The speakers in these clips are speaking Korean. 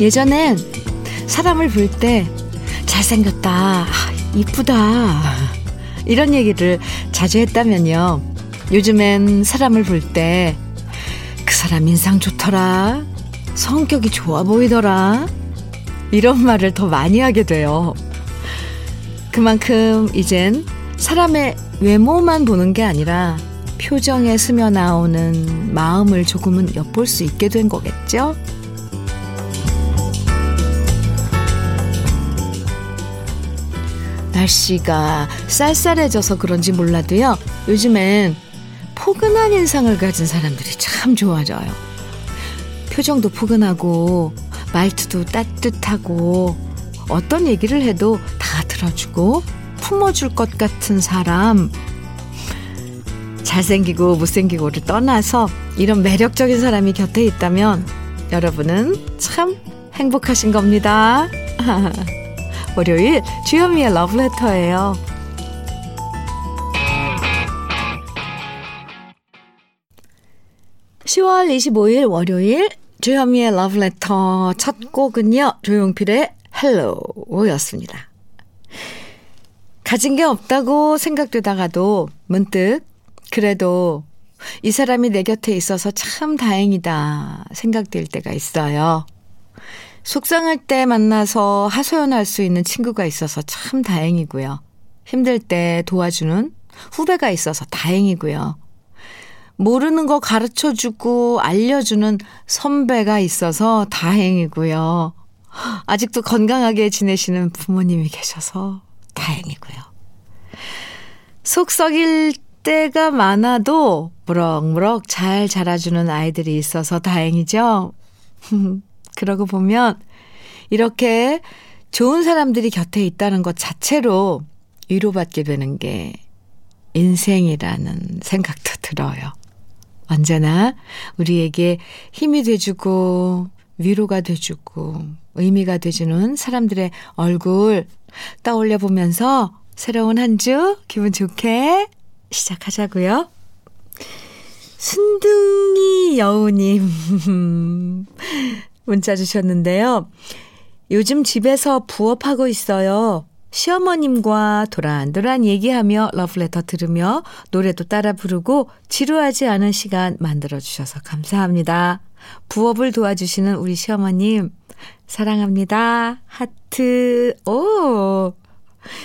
예전엔 사람을 볼 때 잘생겼다, 아, 이쁘다 이런 얘기를 자주 했다면요. 요즘엔 사람을 볼 때 그 사람 인상 좋더라, 성격이 좋아 보이더라 이런 말을 더 많이 하게 돼요. 그만큼 이젠 사람의 외모만 보는 게 아니라 표정에 스며 나오는 마음을 조금은 엿볼 수 있게 된 거겠죠? 날씨가 쌀쌀해져서 그런지 몰라도요. 요즘엔 포근한 인상을 가진 사람들이 참 좋아져요. 표정도 포근하고 말투도 따뜻하고 어떤 얘기를 해도 다 들어주고 품어줄 것 같은 사람 잘생기고 못생기고를 떠나서 이런 매력적인 사람이 곁에 있다면 여러분은 참 행복하신 겁니다. 월요일 주현미의 러브레터예요. 10월 25일 월요일 주현미의 러브레터 첫 곡은요. 조용필의 헬로우였습니다. 가진 게 없다고 생각되다가도 문득 그래도 이 사람이 내 곁에 있어서 참 다행이다 생각될 때가 있어요. 속상할 때 만나서 하소연할 수 있는 친구가 있어서 참 다행이고요. 힘들 때 도와주는 후배가 있어서 다행이고요. 모르는 거 가르쳐 주고 알려주는 선배가 있어서 다행이고요. 아직도 건강하게 지내시는 부모님이 계셔서 다행이고요. 속 썩일 때가 많아도 무럭무럭 잘 자라주는 아이들이 있어서 다행이죠. 그러고 보면 이렇게 좋은 사람들이 곁에 있다는 것 자체로 위로받게 되는 게 인생이라는 생각도 들어요. 언제나 우리에게 힘이 돼주고 위로가 돼주고 의미가 돼주는 사람들의 얼굴 떠올려 보면서 새로운 한 주 기분 좋게 시작하자고요. 순둥이 여우님 문자 주셨는데요. 요즘 집에서 부업하고 있어요. 시어머님과 도란도란 얘기하며 러브레터 들으며 노래도 따라 부르고 지루하지 않은 시간 만들어 주셔서 감사합니다. 부업을 도와주시는 우리 시어머님 사랑합니다. 하트. 오.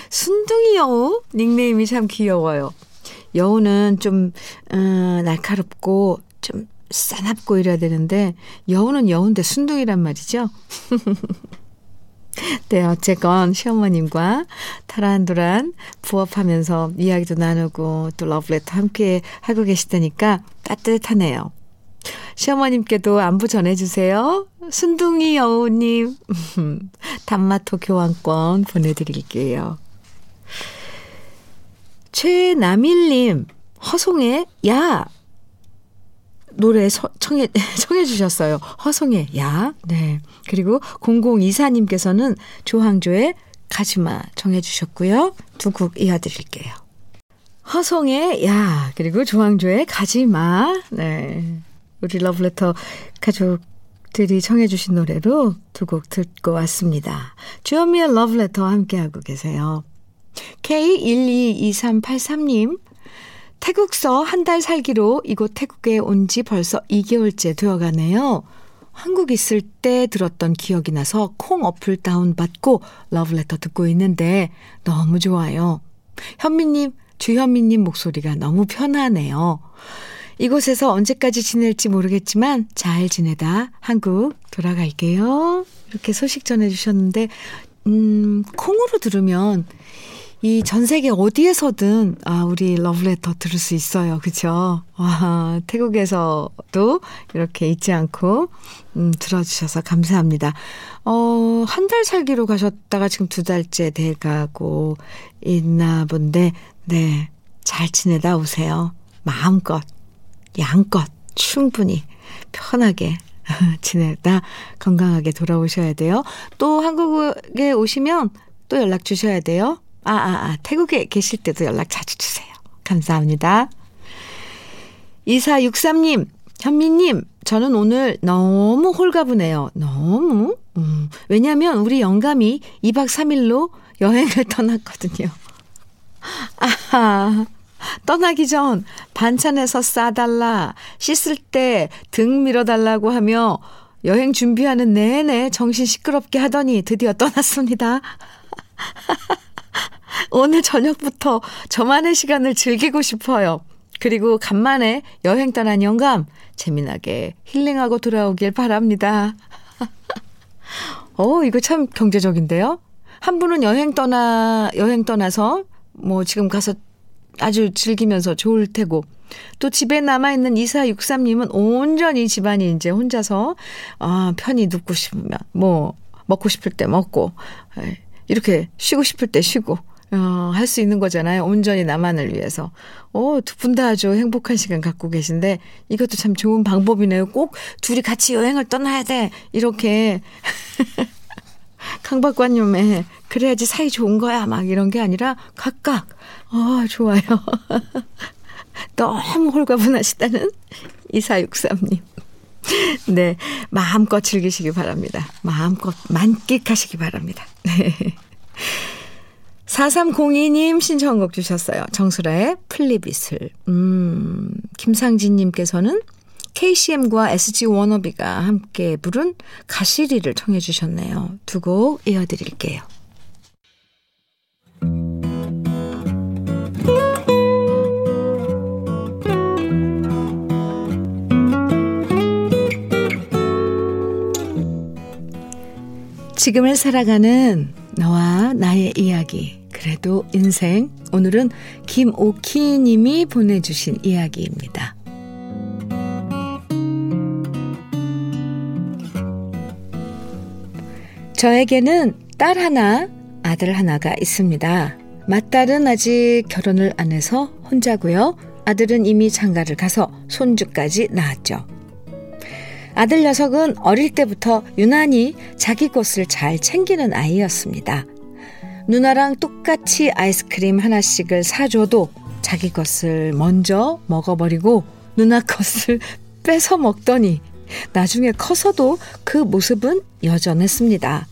순둥이 여우 닉네임이 참 귀여워요. 여우는 좀 어, 날카롭고 좀 싸납고 이래야 되는데 여우는 여우인데 순둥이란 말이죠. 네, 어쨌건 시어머님과 타란도란 부업하면서 이야기도 나누고 또 러브레터 함께 하고 계시다니까 따뜻하네요. 시어머님께도 안부 전해주세요. 순둥이 여우님, 단마토 교환권 보내드릴게요. 최남일님, 허송의 야! 노래 청해, 청해 주셨어요. 허송의 야. 네. 그리고 0024님께서는 조항조의 가지마 청해 주셨고요. 두 곡 이어드릴게요. 허송의 야. 그리고 조항조의 가지마. 네. 우리 러브레터 가족들이 청해 주신 노래로 두 곡 듣고 왔습니다. 주현미의 러브레터와 함께하고 계세요. K122383님, 태국서 한 달 살기로 이곳 태국에 온 지 벌써 2개월째 되어 가네요. 한국 있을 때 들었던 기억이 나서 콩 어플 다운받고 러브레터 듣고 있는데 너무 좋아요. 현미님, 주현미님 목소리가 너무 편하네요. 이곳에서 언제까지 지낼지 모르겠지만 잘 지내다 한국 돌아갈게요. 이렇게 소식 전해주셨는데, 음, 콩으로 들으면 이 전 세계 어디에서든 아 우리 러브레터 들을 수 있어요. 그죠? 와, 태국에서도 이렇게 잊지 않고 음 들어주셔서 감사합니다. 어, 한 달 살기로 가셨다가 지금 두 달째 돼 가고 있나 본데 네. 잘 지내다 오세요. 마음껏 양껏 충분히 편하게 지내다 건강하게 돌아오셔야 돼요. 또 한국에 오시면 또 연락 주셔야 돼요. 아, 아, 아, 태국에 계실 때도 연락 자주 주세요. 감사합니다. 2463님, 현미님, 저는 오늘 너무 홀가분해요. 너무? 음, 왜냐면 우리 영감이 2박 3일로 여행을 떠났거든요. 아하. 떠나기 전 반찬에서 싸달라, 씻을 때 등 밀어달라고 하며 여행 준비하는 내내 정신 시끄럽게 하더니 드디어 떠났습니다. 오늘 저녁부터 저만의 시간을 즐기고 싶어요. 그리고 간만에 여행 떠난 영감, 재미나게 힐링하고 돌아오길 바랍니다. 어, 이거 참 경제적인데요? 한 분은 여행 떠나, 여행 떠나서 뭐 지금 가서 아주 즐기면서 좋을 테고, 또 집에 남아 있는 2463님은 온전히 집안이 이제 혼자서, 아, 편히 눕고 싶으면, 뭐, 먹고 싶을 때 먹고, 이렇게 쉬고 싶을 때 쉬고, 어, 할 수 있는 거잖아요. 온전히 나만을 위해서. 어, 두 분 다 아주 행복한 시간 갖고 계신데, 이것도 참 좋은 방법이네요. 꼭 둘이 같이 여행을 떠나야 돼. 이렇게. 강박관념에, 그래야지 사이 좋은 거야. 막 이런 게 아니라, 각각. 어, 좋아요. 너무 홀가분하시다는 2463님. 네. 마음껏 즐기시기 바랍니다. 마음껏 만끽하시기 바랍니다. 네. 4302님 신청곡 주셨어요. 정수라의 플리빗을. 음, 김상진님께서는 KCM과 SG 워너비가 함께 부른 가시리를 청해 주셨네요. 두 곡 이어드릴게요. 지금을 살아가는 너와 나의 이야기. 그래도 인생. 오늘은 김오키 님이 보내주신 이야기입니다. 저에게는 딸 하나, 아들 하나가 있습니다. 맏딸은 아직 결혼을 안 해서 혼자고요. 아들은 이미 장가를 가서 손주까지 낳았죠. 아들 녀석은 어릴 때부터 유난히 자기 것을 잘 챙기는 아이였습니다. 누나랑 똑같이 아이스크림 하나씩을 사줘도 자기 것을 먼저 먹어버리고 누나 것을 뺏어 먹더니 나중에 커서도 그 모습은 여전했습니다.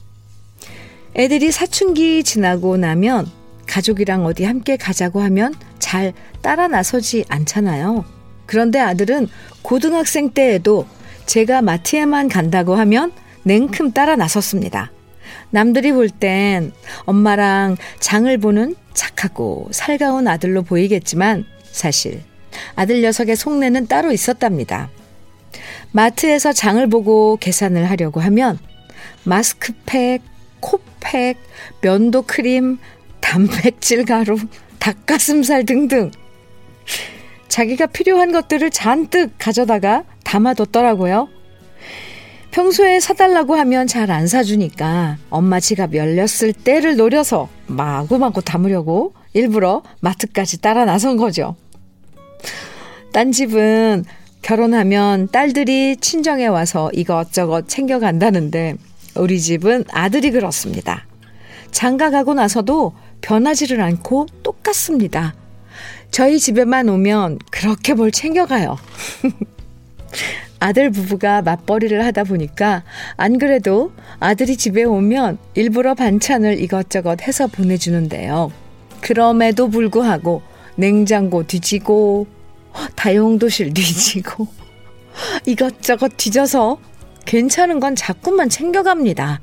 애들이 사춘기 지나고 나면 가족이랑 어디 함께 가자고 하면 잘 따라 나서지 않잖아요. 그런데 아들은 고등학생 때에도 제가 마트에만 간다고 하면 냉큼 따라 나섰습니다. 남들이 볼 땐 엄마랑 장을 보는 착하고 살가운 아들로 보이겠지만 사실 아들 녀석의 속내는 따로 있었답니다. 마트에서 장을 보고 계산을 하려고 하면 마스크팩, 코팩, 면도 크림, 단백질 가루, 닭가슴살 등등 자기가 필요한 것들을 잔뜩 가져다가 담아뒀더라고요. 평소에 사달라고 하면 잘 안 사주니까 엄마 지갑 열렸을 때를 노려서 마구마구 담으려고 일부러 마트까지 따라 나선 거죠. 딴 집은 결혼하면 딸들이 친정에 와서 이것저것 챙겨간다는데 우리 집은 아들이 그렇습니다. 장가 가고 나서도 변하지를 않고 똑같습니다. 저희 집에만 오면 그렇게 뭘 챙겨가요. 아들 부부가 맞벌이를 하다 보니까 안 그래도 아들이 집에 오면 일부러 반찬을 이것저것 해서 보내주는데요. 그럼에도 불구하고 냉장고 뒤지고 다용도실 뒤지고 이것저것 뒤져서 괜찮은 건 자꾸만 챙겨갑니다.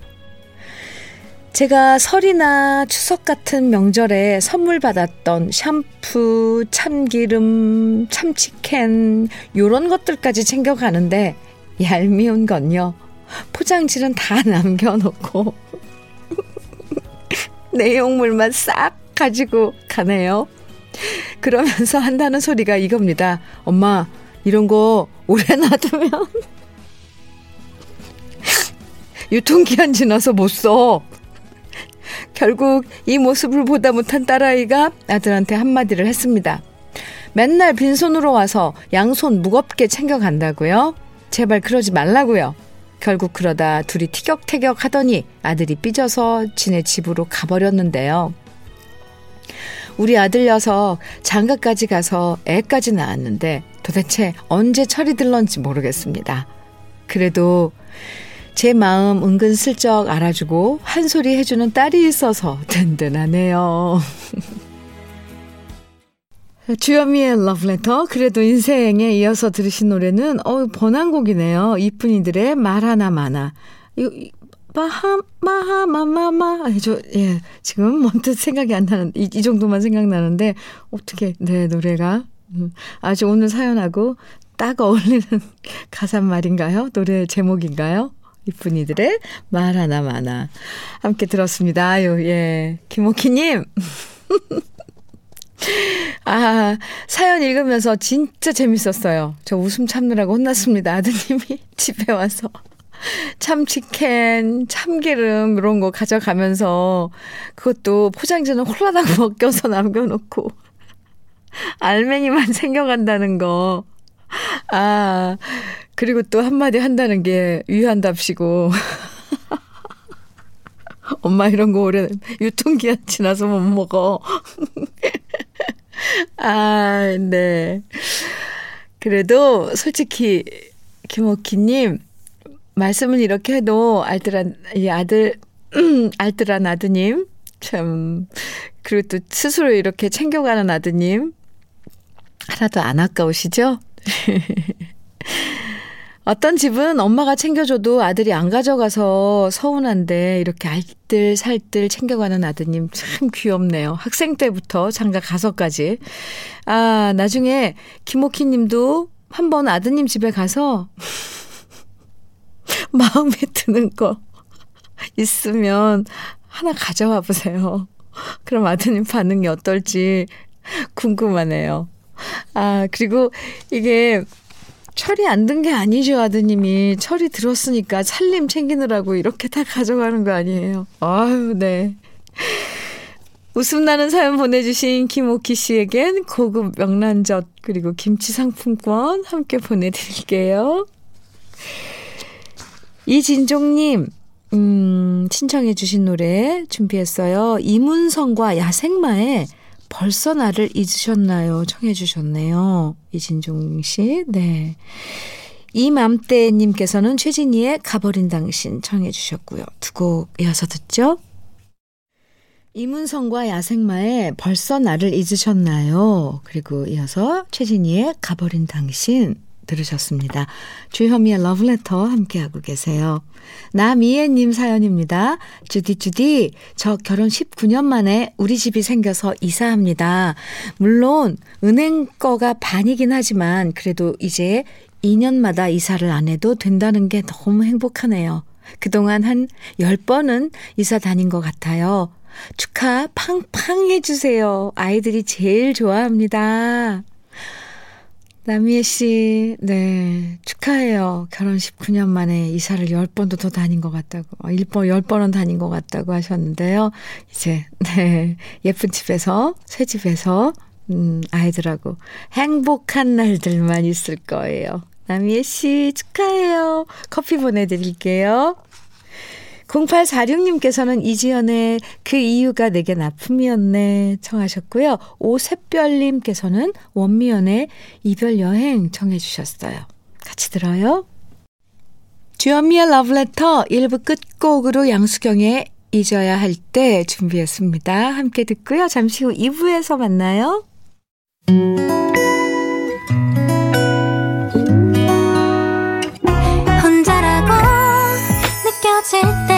제가 설이나 추석 같은 명절에 선물 받았던 샴푸, 참기름, 참치캔, 요런 것들까지 챙겨가는데 얄미운 건요. 포장지는 다 남겨놓고 내용물만 싹 가지고 가네요. 그러면서 한다는 소리가 이겁니다. 엄마, 이런 거 오래 놔두면 유통기한 지나서 못 써. 결국 이 모습을 보다 못한 딸아이가 아들한테 한마디를 했습니다. 맨날 빈손으로 와서 양손 무겁게 챙겨간다고요? 제발 그러지 말라고요. 결국 그러다 둘이 티격태격 하더니 아들이 삐져서 지네 집으로 가버렸는데요. 우리 아들 녀석 장가까지 가서 애까지 낳았는데 도대체 언제 철이 들런지 모르겠습니다. 그래도 제 마음 은근슬쩍 알아주고 한 소리 해주는 딸이 있어서 든든하네요. 주현미의 러브레터 그래도 인생에 이어서 들으신 노래는 어 번안곡이네요. 이쁜이들의 말 하나. 이거 마하 마마마 저예 지금 뭔뜻 생각이 안 나는 이, 이 정도만 생각나는데 어떻게 네 노래가 음, 아주 오늘 사연하고 딱 어울리는 가사 말인가요? 노래 제목인가요? 이쁜이들의 말 하나 많아. 함께 들었습니다. 아유, 예. 김옥희님. 아, 사연 읽으면서 진짜 재밌었어요. 저 웃음 참느라고 혼났습니다. 아드님이 집에 와서. 참치캔, 참기름, 이런 거 가져가면서 그것도 포장지는 홀라당 벗겨서 남겨놓고 알맹이만 챙겨간다는 거. 아, 그리고 또 한마디 한다는 게 위한답시고. 엄마 이런 거 오래 유통기한 지나서 못 먹어. 아, 네. 그래도 솔직히 김옥희님 말씀을 이렇게 해도 알뜰한 이 아들 알뜰한 아드님 참 그리고 또 스스로 이렇게 챙겨가는 아드님 하나도 안 아까우시죠? 어떤 집은 엄마가 챙겨줘도 아들이 안 가져가서 서운한데 이렇게 알뜰 살뜰 챙겨가는 아드님 참 귀엽네요. 학생 때부터 장가 가서까지. 아, 나중에 김옥희 님도 한번 아드님 집에 가서 마음에 드는 거 있으면 하나 가져와 보세요. 그럼 아드님 반응이 어떨지 궁금하네요. 아, 그리고 이게 철이 안 든 게 아니죠, 아드님이. 철이 들었으니까 살림 챙기느라고 이렇게 다 가져가는 거 아니에요. 아유, 네. 웃음 나는 사연 보내주신 김옥희 씨에겐 고급 명란젓 그리고 김치 상품권 함께 보내드릴게요. 이진종님, 음, 신청해주신 노래 준비했어요. 이문성과 야생마의 벌써 나를 잊으셨나요? 청해 주셨네요. 이진종 씨. 네. 이맘때님께서는 최진희의 가버린 당신 청해 주셨고요. 두 곡 이어서 듣죠. 이문성과 야생마의 벌써 나를 잊으셨나요? 그리고 이어서 최진희의 가버린 당신 들으셨습니다. 주현미의 러브레터 함께하고 계세요. 나미애님 사연입니다. 주디, 주디, 저 결혼 19년 만에 우리 집이 생겨서 이사합니다. 물론, 은행 거가 반이긴 하지만, 그래도 이제 2년마다 이사를 안 해도 된다는 게 너무 행복하네요. 그동안 한 10번은 이사 다닌 것 같아요. 축하 팡팡 해주세요. 아이들이 제일 좋아합니다. 남희애 씨, 네, 축하해요. 결혼 19년 만에 이사를 10번도 더 다닌 것 같다고, 1번, 어, 10번은 다닌 것 같다고 하셨는데요. 이제, 네, 예쁜 집에서, 새 집에서, 음, 아이들하고 행복한 날들만 있을 거예요. 남희애 씨, 축하해요. 커피 보내드릴게요. 0846님께서는 이지연의 그 이유가 내게 나쁨이었네 청하셨고요. 오샛별님께서는 원미연의 이별 여행 청해 주셨어요. 같이 들어요. 주현미의 러브레터 1부 끝곡으로 양수경의 잊어야 할 때 준비했습니다. 함께 듣고요. 잠시 후 2부에서 만나요. 혼자라고 느껴질 때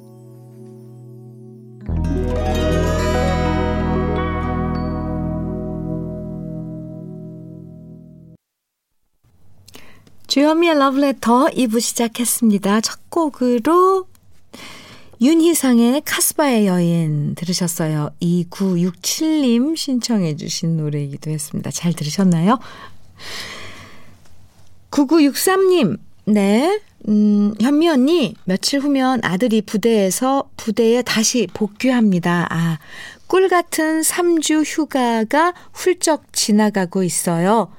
주현미의 러브레터 2부 시작했습니다. 첫 곡으로 윤희상의 카스바의 여인 들으셨어요. 2967님 신청해 주신 노래이기도 했습니다. 잘 들으셨나요? 9963님, 네. 음, 현미 언니, 며칠 후면 아들이 부대에서 부대에 다시 복귀합니다. 아, 꿀 같은 3주 휴가가 훌쩍 지나가고 있어요.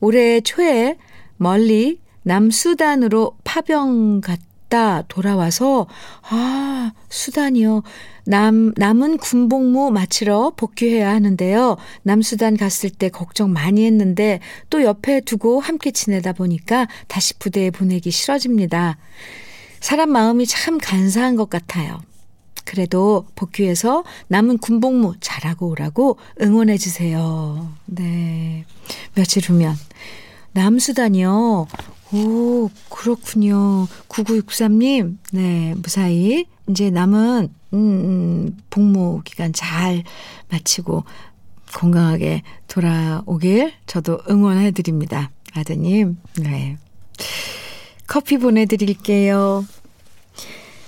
올해 초에 멀리 남수단으로 파병 갔다 돌아와서, 아, 수단이요. 남, 남은 군복무 마치러 복귀해야 하는데요. 남수단 갔을 때 걱정 많이 했는데 또 옆에 두고 함께 지내다 보니까 다시 부대에 보내기 싫어집니다. 사람 마음이 참 간사한 것 같아요. 그래도 복귀해서 남은 군복무 잘하고 오라고 응원해 주세요. 네. 며칠 후면 남수단이요. 오, 그렇군요. 9963님, 네, 무사히 이제 남은 음, 음, 복무 기간 잘 마치고 건강하게 돌아오길 저도 응원해 드립니다. 아드님. 네. 커피 보내드릴게요.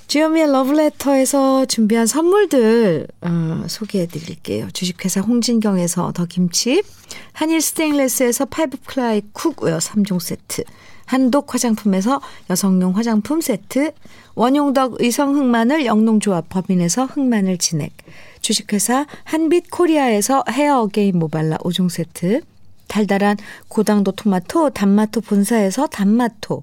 주현미의 러브레터에서 준비한 선물들 어, 소개해 드릴게요. 주식회사 홍진경에서 더 김치, 한일 스테인레스에서 five ply cookware 3종 세트, 한독 화장품에서 여성용 화장품 세트, 원용덕 의성 흑마늘 영농조합 법인에서 흑마늘 진액, 주식회사 한빛 코리아에서 헤어 어게인 모발라 5종 세트, 달달한 고당도 토마토 단마토 본사에서 단마토,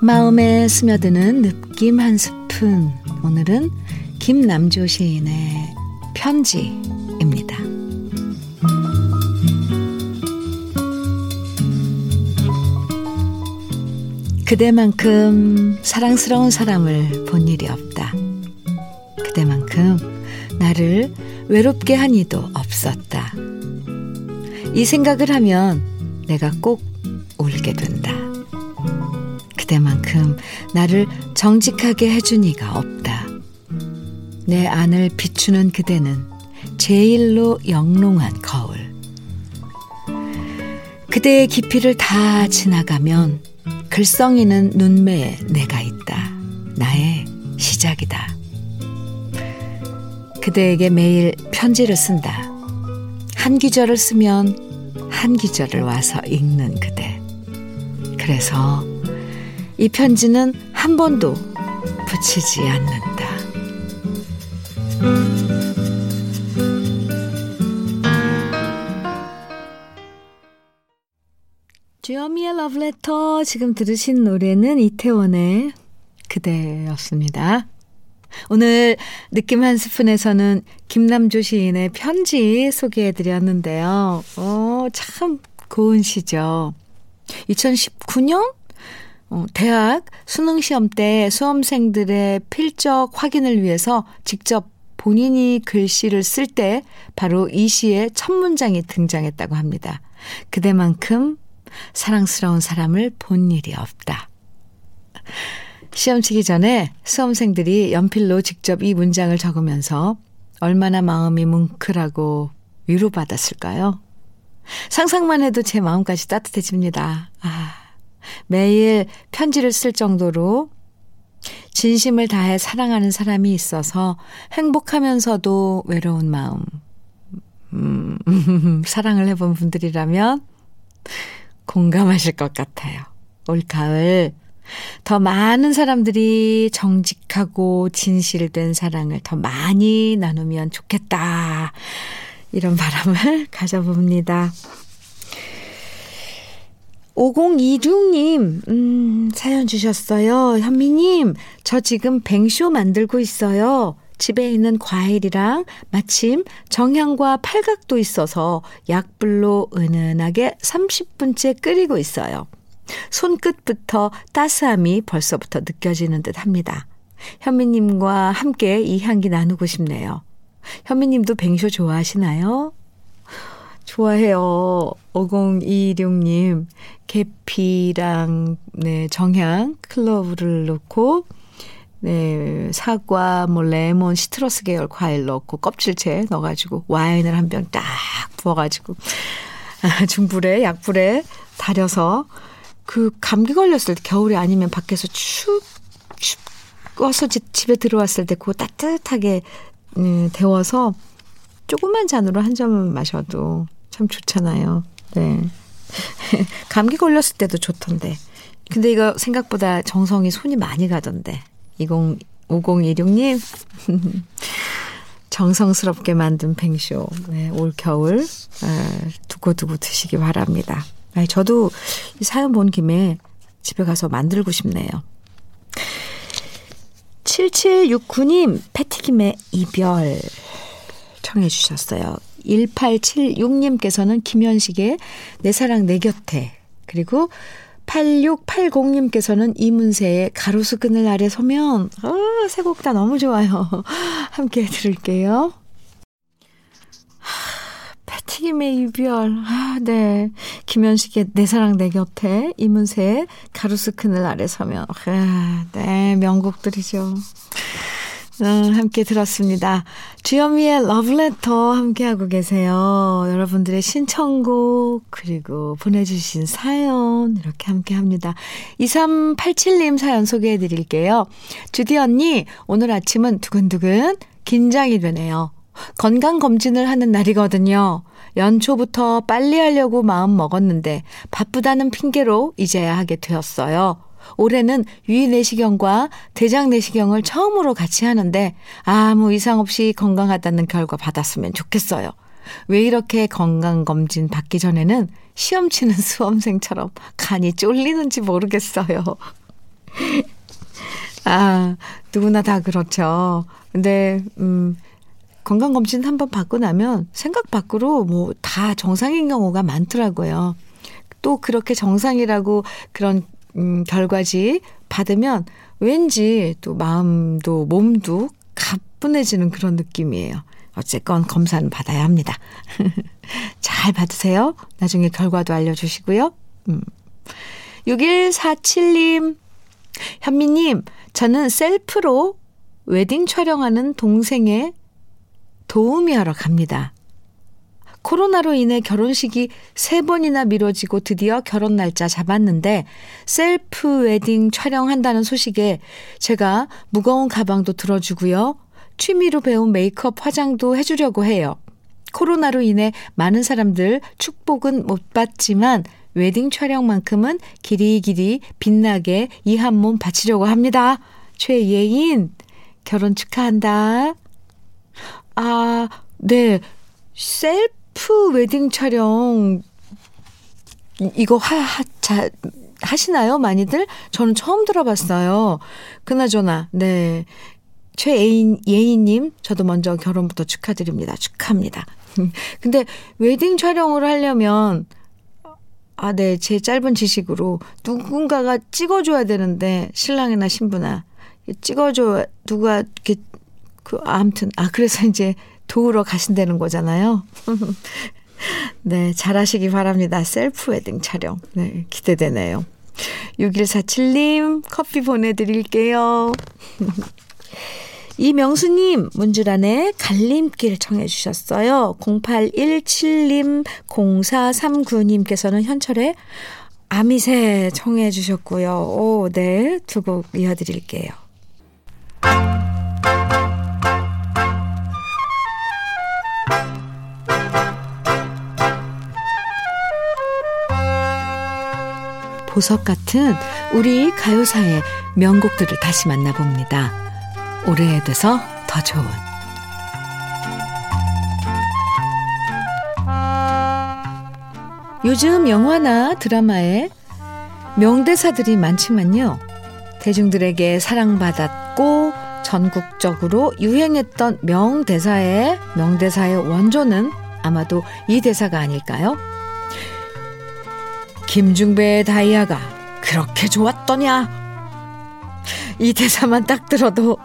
마음에 스며드는 느낌 한 스푼. 오늘은 김남조 시인의 편지입니다. 그대만큼 사랑스러운 사람을 본 일이 없다. 그대만큼 나를 외롭게 한 이도 없었다. 이 생각을 하면 내가 꼭 울게 된다. 그대만큼 나를 정직하게 해준 이가 없다. 내 안을 비추는 그대는 제일로 영롱한 거울. 그대의 깊이를 다 지나가면 글썽이는 눈매에 내가 있다. 나의 시작이다. 그대에게 매일 편지를 쓴다. 한 기절을 쓰면 한 기절을 와서 읽는 그대. 그래서 이 편지는 한 번도 붙이지 않는다. 주여미의 러브레터 지금 들으신 노래는 이태원의 그대였습니다. 오늘 느낌 한 스푼에서는 김남조 시인의 편지 소개해 드렸는데요. 어, 참 고운 시죠. 2019년 어, 대학 수능 시험 때 수험생들의 필적 확인을 위해서 직접 본인이 글씨를 쓸 때 바로 이 시의 첫 문장이 등장했다고 합니다. 그대만큼 사랑스러운 사람을 본 일이 없다. 시험 치기 전에 수험생들이 연필로 직접 이 문장을 적으면서 얼마나 마음이 뭉클하고 위로받았을까요? 상상만 해도 제 마음까지 따뜻해집니다. 아, 매일 편지를 쓸 정도로 진심을 다해 사랑하는 사람이 있어서 행복하면서도 외로운 마음, 음, 사랑을 해본 분들이라면 공감하실 것 같아요. 올 가을 더 많은 사람들이 정직하고 진실된 사랑을 더 많이 나누면 좋겠다. 이런 바람을 가져봅니다. 5026님, 음, 사연 주셨어요. 현미님, 저 지금 뱅쇼 만들고 있어요. 집에 있는 과일이랑 마침 정향과 팔각도 있어서 약불로 은은하게 30분째 끓이고 있어요. 손끝부터 따스함이 벌써부터 느껴지는 듯 합니다. 현미님과 함께 이 향기 나누고 싶네요. 현미님도 뱅쇼 좋아하시나요? 좋아해요. 5026님, 계피랑, 네, 정향, 클로브를 넣고, 네, 사과, 뭐, 레몬, 시트러스 계열 과일 넣고, 껍질채 넣어가지고, 와인을 한 병 딱 부어가지고, 아, 중불에, 약불에 달여서, 그, 감기 걸렸을 때, 겨울이 아니면 밖에서 축, 축꺼서 집에 들어왔을 때, 그거 따뜻하게, 음, 데워서, 조그만 잔으로 한 점을 마셔도 참 좋잖아요. 네. 감기 걸렸을 때도 좋던데. 근데 이거 생각보다 정성이 손이 많이 가던데. 20, 5016님. 정성스럽게 만든 뱅쇼. 네, 올 겨울, 에, 두고두고 드시기 바랍니다. 아니, 저도 이 사연 본 김에 집에 가서 만들고 싶네요. 7769님, 패티김의 이별 청해 주셨어요. 1876님께서는 김현식의 내 사랑 내 곁에 그리고 8680님께서는 이문세의 가로수 그늘 아래 서면 아, 세 곡 다 너무 좋아요. 함께 들을게요. 패티김의 이별. 아, 네. 김현식의 내 사랑 내 곁에 이문세의 가로수 그늘 아래 서면. 아, 네. 명곡들이죠. 음, 함께 들었습니다. 주현미의 러브레터 함께하고 계세요. 여러분들의 신청곡, 그리고 보내주신 사연, 이렇게 함께 합니다. 2387님 사연 소개해 드릴게요. 주디 언니, 오늘 아침은 두근두근 긴장이 되네요. 건강검진을 하는 날이거든요. 연초부터 빨리 하려고 마음 먹었는데 바쁘다는 핑계로 이제야 하게 되었어요. 올해는 위 내시경과 대장 내시경을 처음으로 같이 하는데 아무 이상 없이 건강하다는 결과 받았으면 좋겠어요. 왜 이렇게 건강검진 받기 전에는 시험 치는 수험생처럼 간이 쫄리는지 모르겠어요. 아, 누구나 다 그렇죠. 근데, 음, 건강검진 한 번 받고 나면 생각 밖으로 뭐 다 정상인 경우가 많더라고요. 또 그렇게 정상이라고 그런 음, 결과지 받으면 왠지 또 마음도 몸도 가뿐해지는 그런 느낌이에요. 어쨌건 검사는 받아야 합니다. 잘 받으세요. 나중에 결과도 알려주시고요. 음. 6147님, 현미님, 저는 셀프로 웨딩 촬영하는 동생의 도우미 하러 갑니다. 코로나로 인해 결혼식이 세 번이나 미뤄지고 드디어 결혼 날짜 잡았는데 셀프 웨딩 촬영한다는 소식에 제가 무거운 가방도 들어주고요. 취미로 배운 메이크업 화장도 해주려고 해요. 코로나로 인해 많은 사람들 축복은 못 받지만 웨딩 촬영만큼은 길이길이 빛나게 이 한 몸 바치려고 합니다. 최예인, 결혼 축하한다. 아, 네. 셀프 웨딩 촬영 이거 하, 하, 자, 하시나요? 많이들? 저는 처음 들어봤어요. 그나저나, 네. 최예인, 예인님, 저도 먼저 결혼부터 축하드립니다. 축하합니다. 근데 웨딩 촬영을 하려면, 아, 네. 제 짧은 지식으로 누군가가 찍어줘야 되는데, 신랑이나 신부나. 찍어줘, 누가, 이렇게, 그, 아무튼, 아, 그래서 이제 도우러 가신다는 거잖아요. 네, 잘하시기 바랍니다. 셀프 웨딩 촬영. 네, 기대되네요. 6147님, 커피 보내드릴게요. 이명수님, 문주란의 갈림길 청해주셨어요. 0817님, 0439님께서는 현철의 아미새 청해주셨고요. 오, 네, 두 곡 이어드릴게요. 보석 같은 우리 가요사의 명곡들을 다시 만나봅니다. 오래돼서 더 좋은 요즘 영화나 드라마에 명대사들이 많지만요. 대중들에게 사랑받았고 전국적으로 유행했던 명대사의 명대사의 원조는 아마도 이 대사가 아닐까요? 김중배의 다이아가 그렇게 좋았더냐? 이 대사만 딱 들어도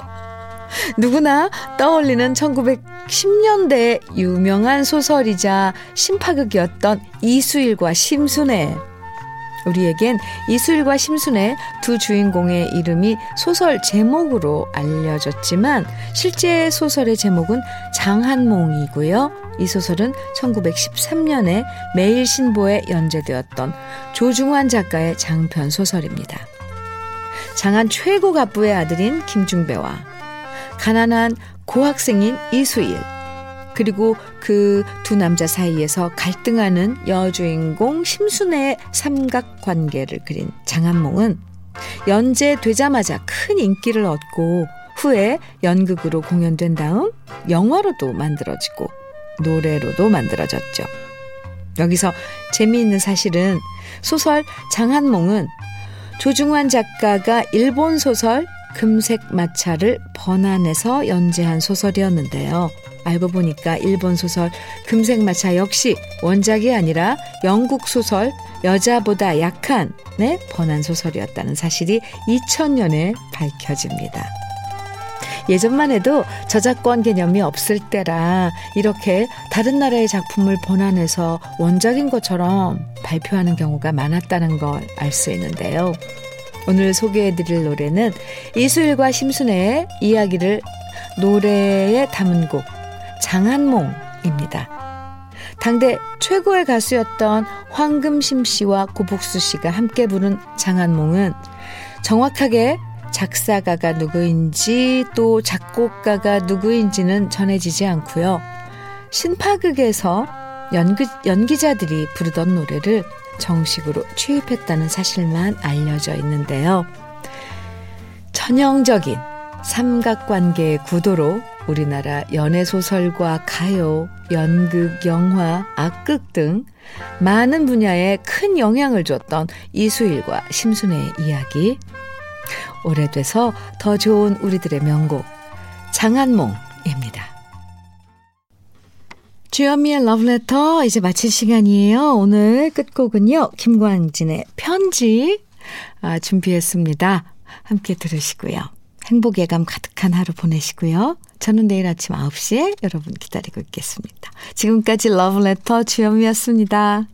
누구나 떠올리는 1910년대 유명한 소설이자 심파극이었던 이수일과 심순애. 우리에겐 이수일과 심순애 두 주인공의 이름이 소설 제목으로 알려졌지만 실제 소설의 제목은 장한몽이고요. 이 소설은 1913년에 매일신보에 연재되었던 조중환 작가의 장편 소설입니다. 장한 최고 갑부의 아들인 김중배와 가난한 고학생인 이수일, 그리고 그 두 남자 사이에서 갈등하는 여주인공 심순애의 삼각관계를 그린 장한몽은 연재되자마자 큰 인기를 얻고 후에 연극으로 공연된 다음 영화로도 만들어지고 노래로도 만들어졌죠. 여기서 재미있는 사실은 소설 장한몽은 조중환 작가가 일본 소설 금색 마차를 번안해서 연재한 소설이었는데요. 알고 보니까 일본 소설 금색 마차 역시 원작이 아니라 영국 소설 여자보다 약한 네, 번안 소설이었다는 사실이 2000년에 밝혀집니다. 예전만 해도 저작권 개념이 없을 때라 이렇게 다른 나라의 작품을 번안해서 원작인 것처럼 발표하는 경우가 많았다는 걸 알 수 있는데요. 오늘 소개해드릴 노래는 이수일과 심순애의 이야기를 노래에 담은 곡 장한몽입니다. 당대 최고의 가수였던 황금심 씨와 고복수 씨가 함께 부른 장한몽은 정확하게 작사가가 누구인지 또 작곡가가 누구인지는 전해지지 않고요. 신파극에서 연기, 연기자들이 부르던 노래를 정식으로 취입했다는 사실만 알려져 있는데요. 전형적인 삼각관계의 구도로 우리나라 연애소설과 가요, 연극, 영화, 악극 등 많은 분야에 큰 영향을 줬던 이수일과 심순애의 이야기. 오래돼서 더 좋은 우리들의 명곡, 장한몽입니다. 주현미의 러브레터 이제 마칠 시간이에요. 오늘 끝곡은요. 김광진의 편지 아, 준비했습니다. 함께 들으시고요. 행복 예감 가득한 하루 보내시고요. 저는 내일 아침 9시에 여러분 기다리고 있겠습니다. 지금까지 러브레터 주현미였습니다.